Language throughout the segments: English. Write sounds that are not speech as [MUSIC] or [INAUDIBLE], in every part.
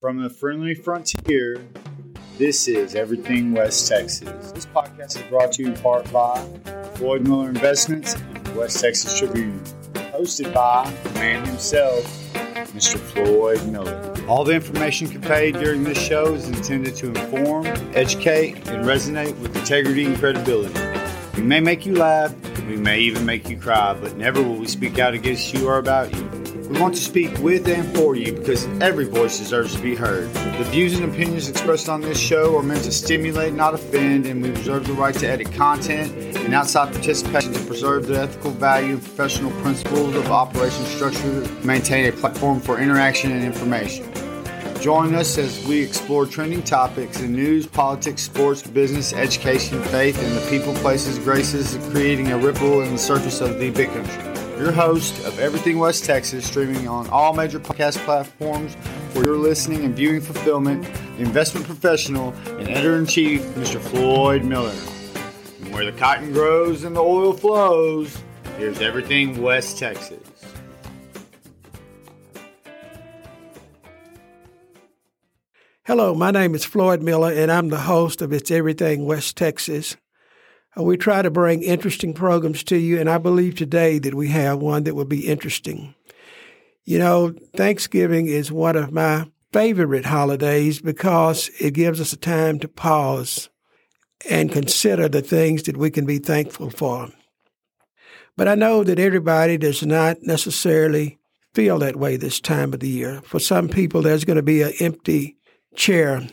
From the friendly frontier, this is Everything West Texas. This podcast is brought to you in part by Floyd Miller Investments and the West Texas Tribune, hosted by the man himself, Mr. Floyd Miller. All the information conveyed during this show is intended to inform, educate, and resonate with integrity and credibility. We may make you laugh, we may even make you cry, but never will we speak out against you or about you. We want to speak with and for you because every voice deserves to be heard. The views and opinions expressed on this show are meant to stimulate, not offend, and we reserve the right to edit content and outside participation to preserve the ethical value and professional principles of operation structure maintain a platform for interaction and information. Join us as we explore trending topics in news, politics, sports, business, education, faith, and the people, places, graces, creating a ripple in the surface of the big country your host of Everything West Texas, streaming on all major podcast platforms for your listening and viewing fulfillment, investment professional and editor in chief, Mr. Floyd Miller. And where the cotton grows and the oil flows, here's Everything West Texas. Hello, my name is Floyd Miller, and I'm the host of It's Everything West Texas. Uh, we try to bring interesting programs to you, and I believe today that we have one that will be interesting. You know, Thanksgiving is one of my favorite holidays because it gives us a time to pause and consider the things that we can be thankful for. But I know that everybody does not necessarily feel that way this time of the year. For some people, there's going to be an empty chair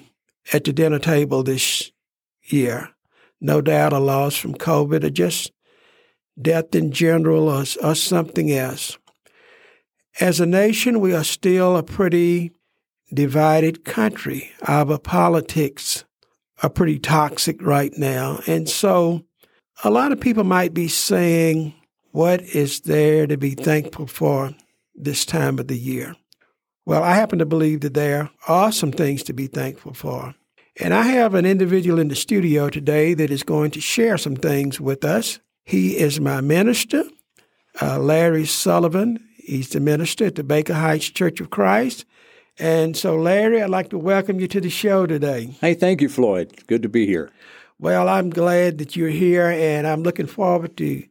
at the dinner table this year no doubt a loss from COVID or just death in general or, or something else. As a nation, we are still a pretty divided country. Our politics are pretty toxic right now. And so a lot of people might be saying, What is there to be thankful for this time of the year? Well, I happen to believe that there are some things to be thankful for. And I have an individual in the studio today that is going to share some things with us. He is my minister, uh, Larry Sullivan. He's the minister at the Baker Heights Church of Christ. And so, Larry, I'd like to welcome you to the show today. Hey, thank you, Floyd. Good to be here. Well, I'm glad that you're here, and I'm looking forward to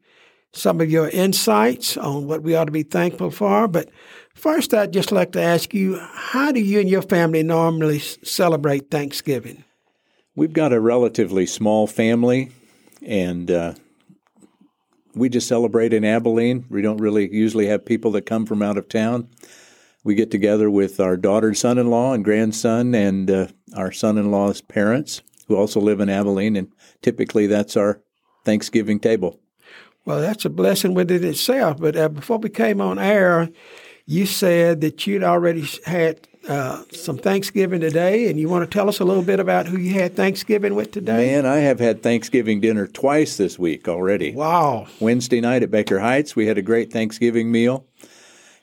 some of your insights on what we ought to be thankful for. But First, I'd just like to ask you how do you and your family normally celebrate Thanksgiving? We've got a relatively small family, and uh, we just celebrate in Abilene. We don't really usually have people that come from out of town. We get together with our daughter, son in law, and grandson, and uh, our son in law's parents, who also live in Abilene, and typically that's our Thanksgiving table. Well, that's a blessing within itself. But uh, before we came on air, you said that you'd already had uh, some Thanksgiving today, and you want to tell us a little bit about who you had Thanksgiving with today? Man, I have had Thanksgiving dinner twice this week already. Wow. Wednesday night at Baker Heights, we had a great Thanksgiving meal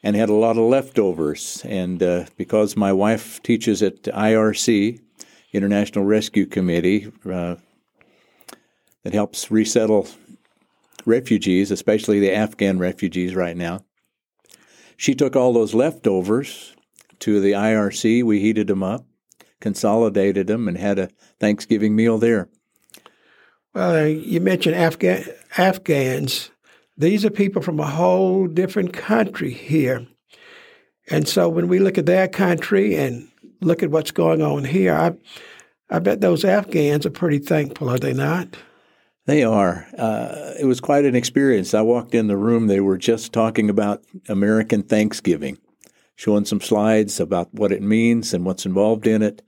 and had a lot of leftovers. And uh, because my wife teaches at IRC, International Rescue Committee, uh, that helps resettle refugees, especially the Afghan refugees right now. She took all those leftovers to the IRC. We heated them up, consolidated them, and had a Thanksgiving meal there. Well, uh, you mentioned Afghans. These are people from a whole different country here. And so when we look at their country and look at what's going on here, I, I bet those Afghans are pretty thankful, are they not? They are. Uh, it was quite an experience. I walked in the room, they were just talking about American Thanksgiving, showing some slides about what it means and what's involved in it.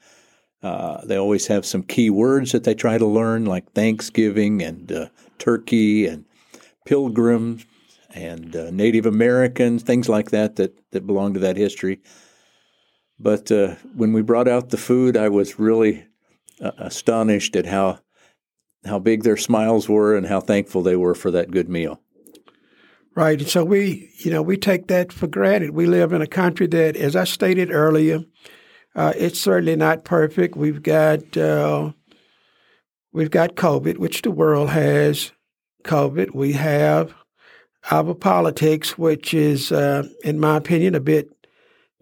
Uh, they always have some key words that they try to learn, like Thanksgiving and uh, turkey and pilgrims and uh, Native Americans, things like that, that that belong to that history. But uh, when we brought out the food, I was really uh, astonished at how how big their smiles were and how thankful they were for that good meal. Right. And so we, you know, we take that for granted. We live in a country that, as I stated earlier, uh, it's certainly not perfect. We've got uh, we've got COVID, which the world has. COVID. We have our politics, which is, uh, in my opinion, a bit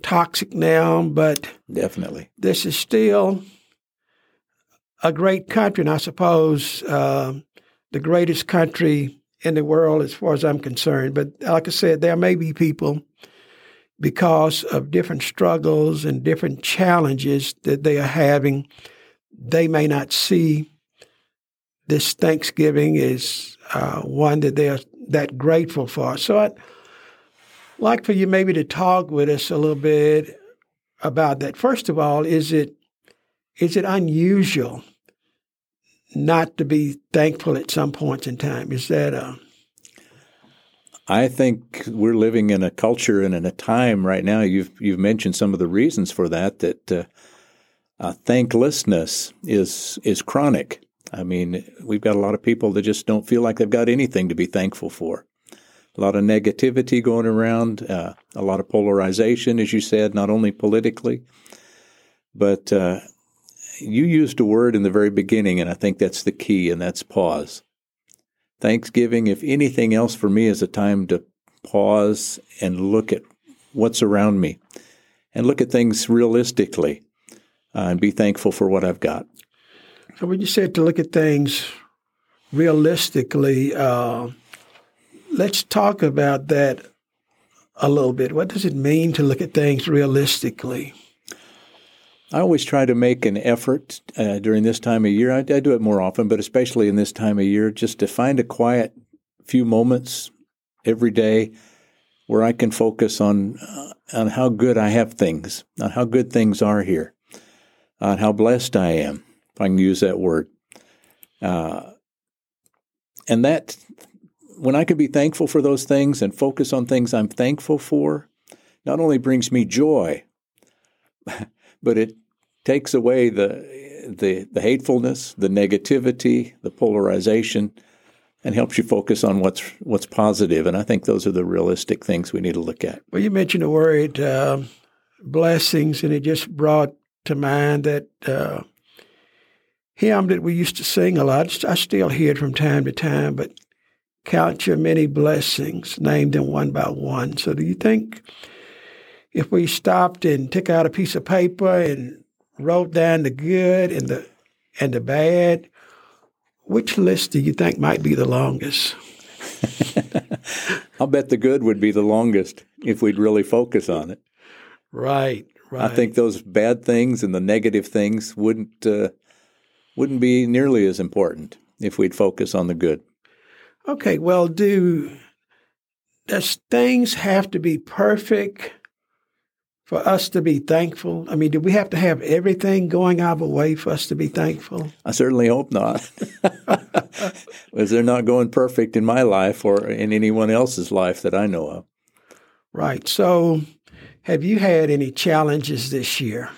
toxic now, but definitely this is still a great country, and I suppose uh, the greatest country in the world as far as I'm concerned. But like I said, there may be people because of different struggles and different challenges that they are having, they may not see this Thanksgiving as uh, one that they're that grateful for. So I'd like for you maybe to talk with us a little bit about that. First of all, is it is it unusual not to be thankful at some points in time? Is that a I think we're living in a culture and in a time right now. You've you've mentioned some of the reasons for that. That uh, uh, thanklessness is is chronic. I mean, we've got a lot of people that just don't feel like they've got anything to be thankful for. A lot of negativity going around, uh, a lot of polarization, as you said, not only politically, but uh, you used a word in the very beginning, and I think that's the key, and that's pause. Thanksgiving, if anything else for me, is a time to pause and look at what's around me and look at things realistically uh, and be thankful for what I've got. So, when you said to look at things realistically, uh, let's talk about that a little bit. What does it mean to look at things realistically? I always try to make an effort uh, during this time of year. I, I, do it more often, but especially in this time of year, just to find a quiet few moments every day where I can focus on uh, on how good I have things, on how good things are here, on how blessed I am, if I can use that word. Uh, and that, when I can be thankful for those things and focus on things I'm thankful for, not only brings me joy, [LAUGHS] but it takes away the, the, the hatefulness, the negativity, the polarization, and helps you focus on what's what's positive. And I think those are the realistic things we need to look at. Well, you mentioned the word uh, blessings, and it just brought to mind that uh, hymn that we used to sing a lot. I still hear it from time to time, but count your many blessings, name them one by one. So, do you think if we stopped and took out a piece of paper and wrote down the good and the and the bad, which list do you think might be the longest? [LAUGHS] I'll bet the good would be the longest if we'd really focus on it. Right, right. I think those bad things and the negative things wouldn't uh, wouldn't be nearly as important if we'd focus on the good. Okay, well, do does things have to be perfect for us to be thankful? I mean, do we have to have everything going our way for us to be thankful? I certainly hope not. [LAUGHS] because they're not going perfect in my life or in anyone else's life that I know of. Right. So, have you had any challenges this year?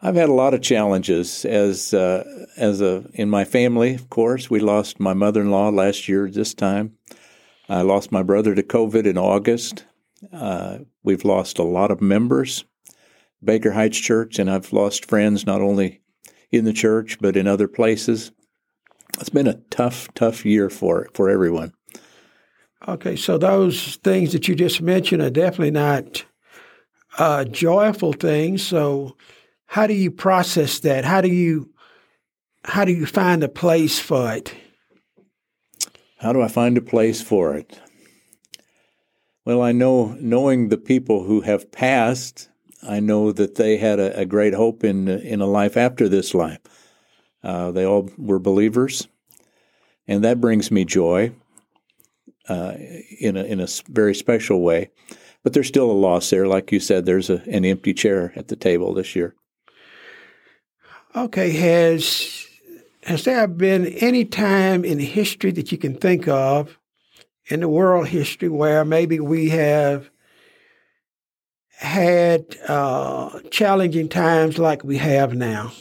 I've had a lot of challenges as uh, as a in my family. Of course, we lost my mother-in-law last year. This time, I lost my brother to COVID in August. Uh, we've lost a lot of members, Baker Heights Church, and I've lost friends not only in the church but in other places. It's been a tough, tough year for for everyone. Okay, so those things that you just mentioned are definitely not uh, joyful things. So, how do you process that? How do you how do you find a place for it? How do I find a place for it? Well, I know, knowing the people who have passed, I know that they had a, a great hope in in a life after this life. Uh, they all were believers, and that brings me joy uh, in a in a very special way. But there's still a loss there, like you said. There's a, an empty chair at the table this year. Okay, has has there been any time in history that you can think of in the world history where maybe we have had uh, challenging times like we have now?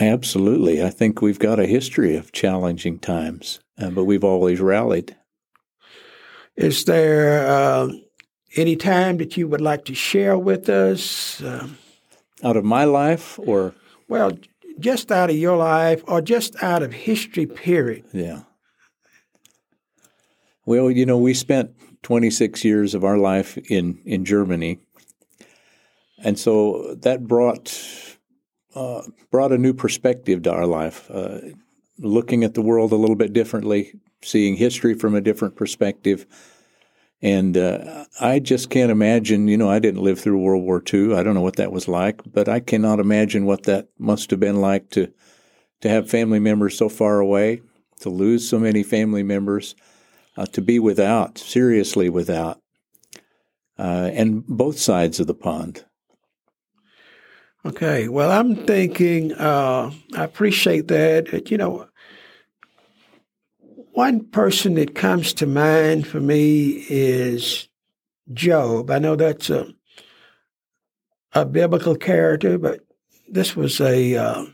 Absolutely. I think we've got a history of challenging times, uh, but we've always rallied. Is there uh, any time that you would like to share with us? Um, out of my life or? Well, just out of your life or just out of history, period. Yeah. Well, you know, we spent 26 years of our life in, in Germany. And so that brought uh, brought a new perspective to our life, uh, looking at the world a little bit differently, seeing history from a different perspective. And uh, I just can't imagine, you know, I didn't live through World War II. I don't know what that was like, but I cannot imagine what that must have been like to to have family members so far away, to lose so many family members, uh, to be without, seriously without, uh, and both sides of the pond. Okay, well, I'm thinking, uh, I appreciate that. You know, one person that comes to mind for me is Job. I know that's a, a biblical character, but this was a uh,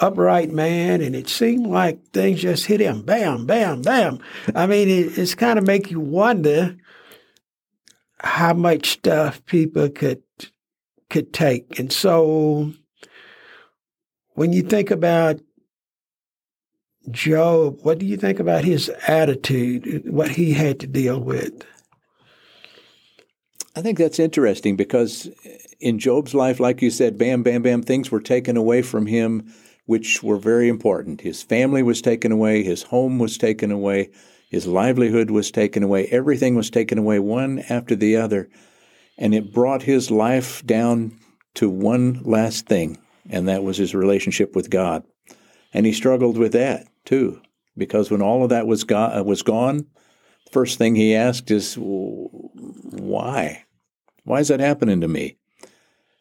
upright man, and it seemed like things just hit him, bam, bam, bam. I mean, it, it's kind of make you wonder how much stuff people could could take, and so when you think about Job, what do you think about his attitude, what he had to deal with? I think that's interesting because in Job's life, like you said, bam, bam, bam, things were taken away from him which were very important. His family was taken away, his home was taken away, his livelihood was taken away, everything was taken away one after the other. And it brought his life down to one last thing, and that was his relationship with God. And he struggled with that too, because when all of that was, go- uh, was gone, first thing he asked is, why? Why is that happening to me?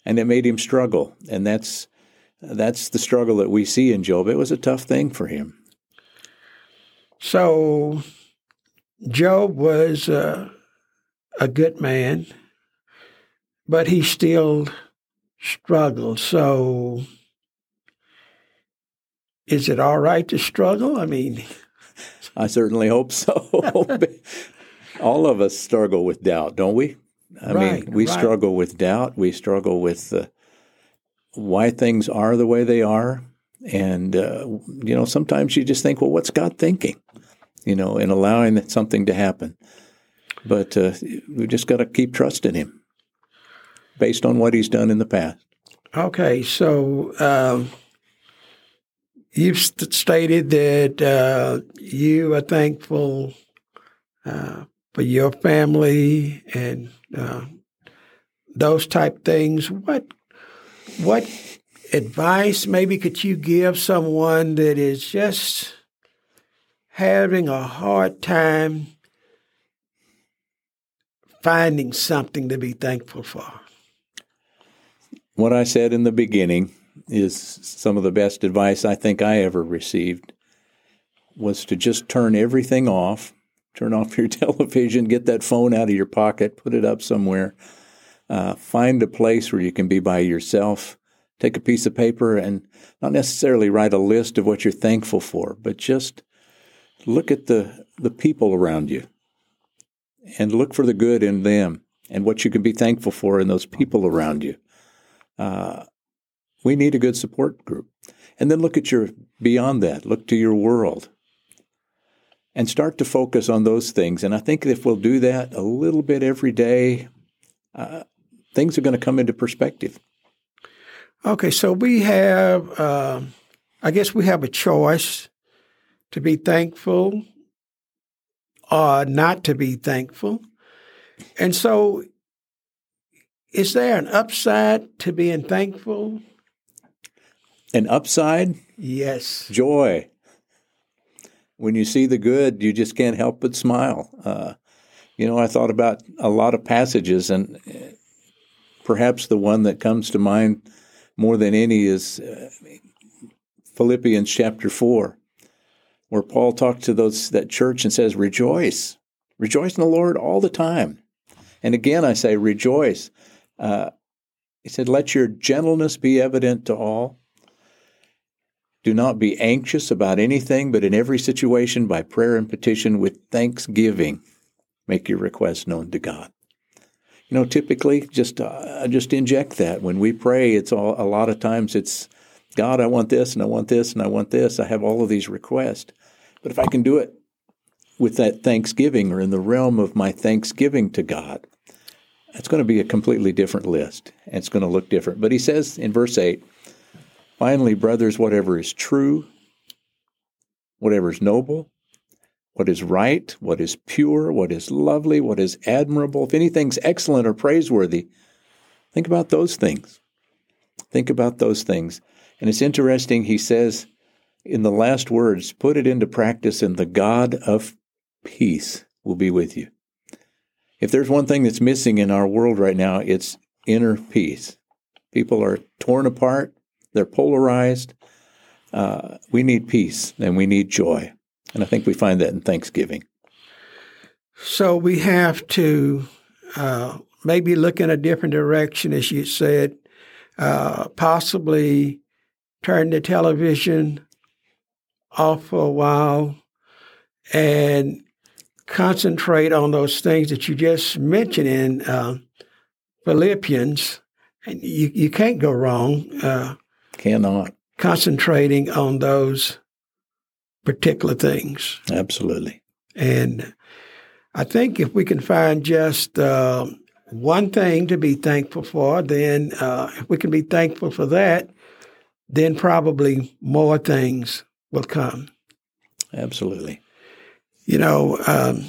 And it made him struggle. And that's that's the struggle that we see in Job. It was a tough thing for him. So, Job was uh, a good man, but he still struggled. So, is it all right to struggle? I mean, I certainly hope so. [LAUGHS] all of us struggle with doubt, don't we? I right, mean, we right. struggle with doubt. We struggle with uh, why things are the way they are. And, uh, you know, sometimes you just think, well, what's God thinking? You know, in allowing something to happen. But uh, we just got to keep trusting Him based on what He's done in the past. Okay, so um, you've st- stated that uh, you are thankful uh, for your family and uh, those type things. What what advice maybe could you give someone that is just having a hard time finding something to be thankful for? What I said in the beginning is some of the best advice I think I ever received was to just turn everything off, turn off your [LAUGHS] television, get that phone out of your pocket, put it up somewhere, uh, find a place where you can be by yourself. Take a piece of paper and not necessarily write a list of what you're thankful for, but just look at the, the people around you and look for the good in them and what you can be thankful for in those people around you. Uh, we need a good support group. And then look at your beyond that, look to your world and start to focus on those things. And I think if we'll do that a little bit every day, uh, things are going to come into perspective. Okay, so we have, uh, I guess we have a choice to be thankful or not to be thankful. And so, is there an upside to being thankful? An upside? Yes. Joy. When you see the good, you just can't help but smile. Uh, you know, I thought about a lot of passages, and perhaps the one that comes to mind more than any is uh, Philippians chapter 4, where Paul talks to those that church and says, Rejoice. Rejoice in the Lord all the time. And again, I say, Rejoice. Uh, he said, Let your gentleness be evident to all. Do not be anxious about anything, but in every situation, by prayer and petition with thanksgiving, make your requests known to God. You know, typically, just uh, just inject that when we pray. It's all a lot of times it's God, I want this and I want this and I want this. I have all of these requests, but if I can do it with that thanksgiving or in the realm of my thanksgiving to God, it's going to be a completely different list. And it's going to look different. But he says in verse 8, finally, brothers, whatever is true, whatever is noble, what is right, what is pure, what is lovely, what is admirable, if anything's excellent or praiseworthy, think about those things. Think about those things. And it's interesting, he says in the last words, put it into practice, and the God of peace will be with you. If there's one thing that's missing in our world right now, it's inner peace. People are torn apart, they're polarized. Uh, we need peace and we need joy. And I think we find that in Thanksgiving. So we have to uh, maybe look in a different direction, as you said, uh, possibly turn the television off for a while and concentrate on those things that you just mentioned in uh, Philippians. And you, you can't go wrong. Uh, Cannot. Concentrating on those particular things. Absolutely. And I think if we can find just uh, one thing to be thankful for, then uh, if we can be thankful for that, then probably more things will come. Absolutely. You know, um,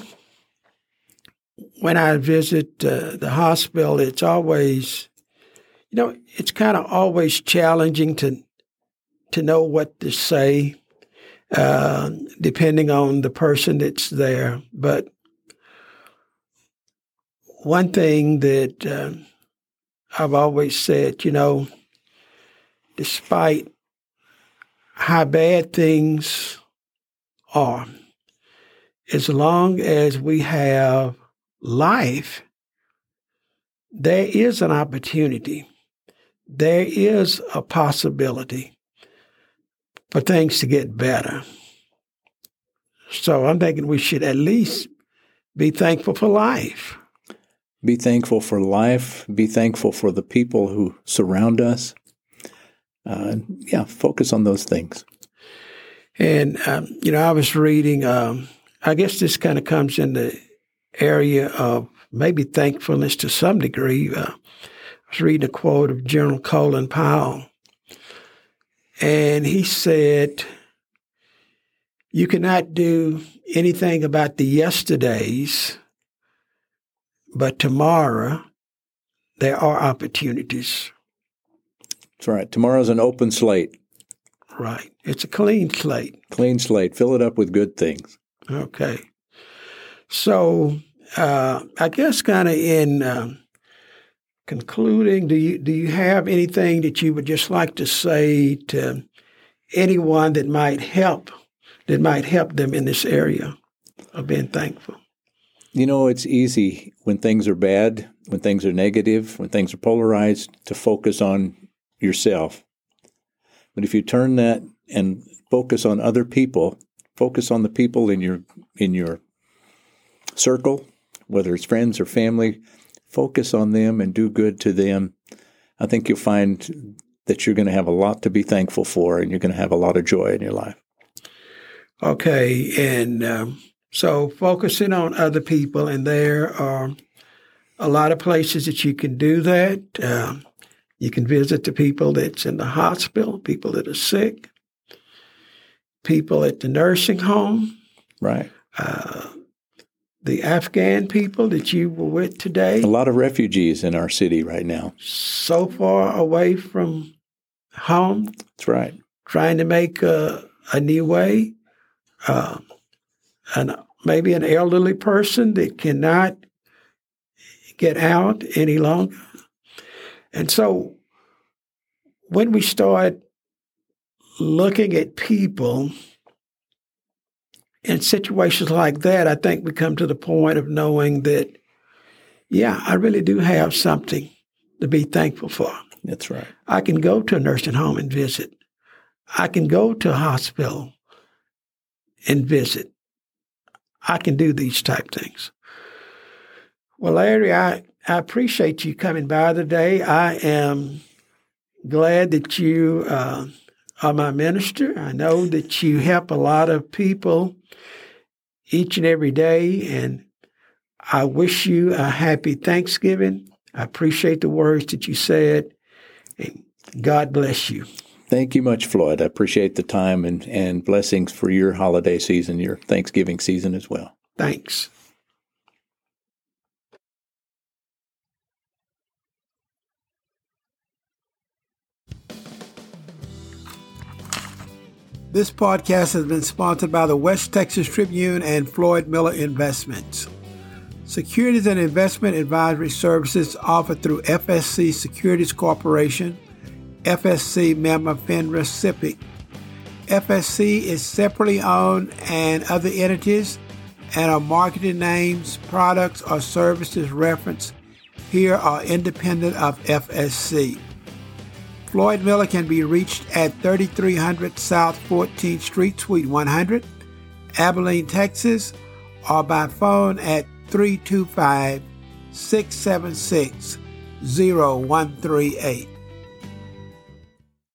when I visit uh, the hospital, it's always, you know, it's kind of always challenging to to know what to say uh, depending on the person that's there. But one thing that uh, I've always said, you know, despite how bad things are, as long as we have life, there is an opportunity. There is a possibility for things to get better. So I'm thinking we should at least be thankful for life. Be thankful for life. Be thankful for the people who surround us. Uh, yeah, focus on those things. And, um, you know, I was reading, um, I guess this kind of comes in the area of maybe thankfulness to some degree. Uh, I was reading a quote of General Colin Powell. And he said, You cannot do anything about the yesterdays, but tomorrow there are opportunities. That's right. Tomorrow's an open slate. Right. It's a clean slate. Clean slate. Fill it up with good things. Okay. So uh, I guess kind of in um, concluding, do you do you have anything that you would just like to say to anyone that might help that might help them in this area of being thankful? You know, it's easy when things are bad, when things are negative, when things are polarized, to focus on yourself. But if you turn that and focus on other people, focus on the people in your in your circle, whether it's friends or family, focus on them and do good to them, I think you'll find that you're going to have a lot to be thankful for and you're going to have a lot of joy in your life. Okay. And um, so focusing on other people, and there are a lot of places that you can do that. Uh, you can visit the people that's in the hospital, people that are sick, people at the nursing home. Right. Uh, the Afghan people that you were with today. A lot of refugees in our city right now. So far away from home. That's right. Trying to make a, a new way. Uh, and maybe an elderly person that cannot get out any longer. And so when we start looking at people in situations like that, I think we come to the point of knowing that, yeah, I really do have something to be thankful for. That's right. I can go to a nursing home and visit. I can go to a hospital and visit. I can do these type things. Well, Larry, I, I appreciate you coming by today. I am glad that you uh, are my minister. I know that you help a lot of people each and every day. And I wish you a happy Thanksgiving. I appreciate the words that you said. And God bless you. Thank you much, Floyd. I appreciate the time and, and blessings for your holiday season, your Thanksgiving season as well. Thanks. This podcast has been sponsored by the West Texas Tribune and Floyd Miller Investments. Securities and investment advisory services offered through FSC Securities Corporation, FSC member FINRA SIPC. FSC is separately owned and other entities and our marketing names, products, or services referenced here are independent of FSC. Floyd Miller can be reached at 3300 South 14th Street, Suite 100, Abilene, Texas, or by phone at 325 676 0138.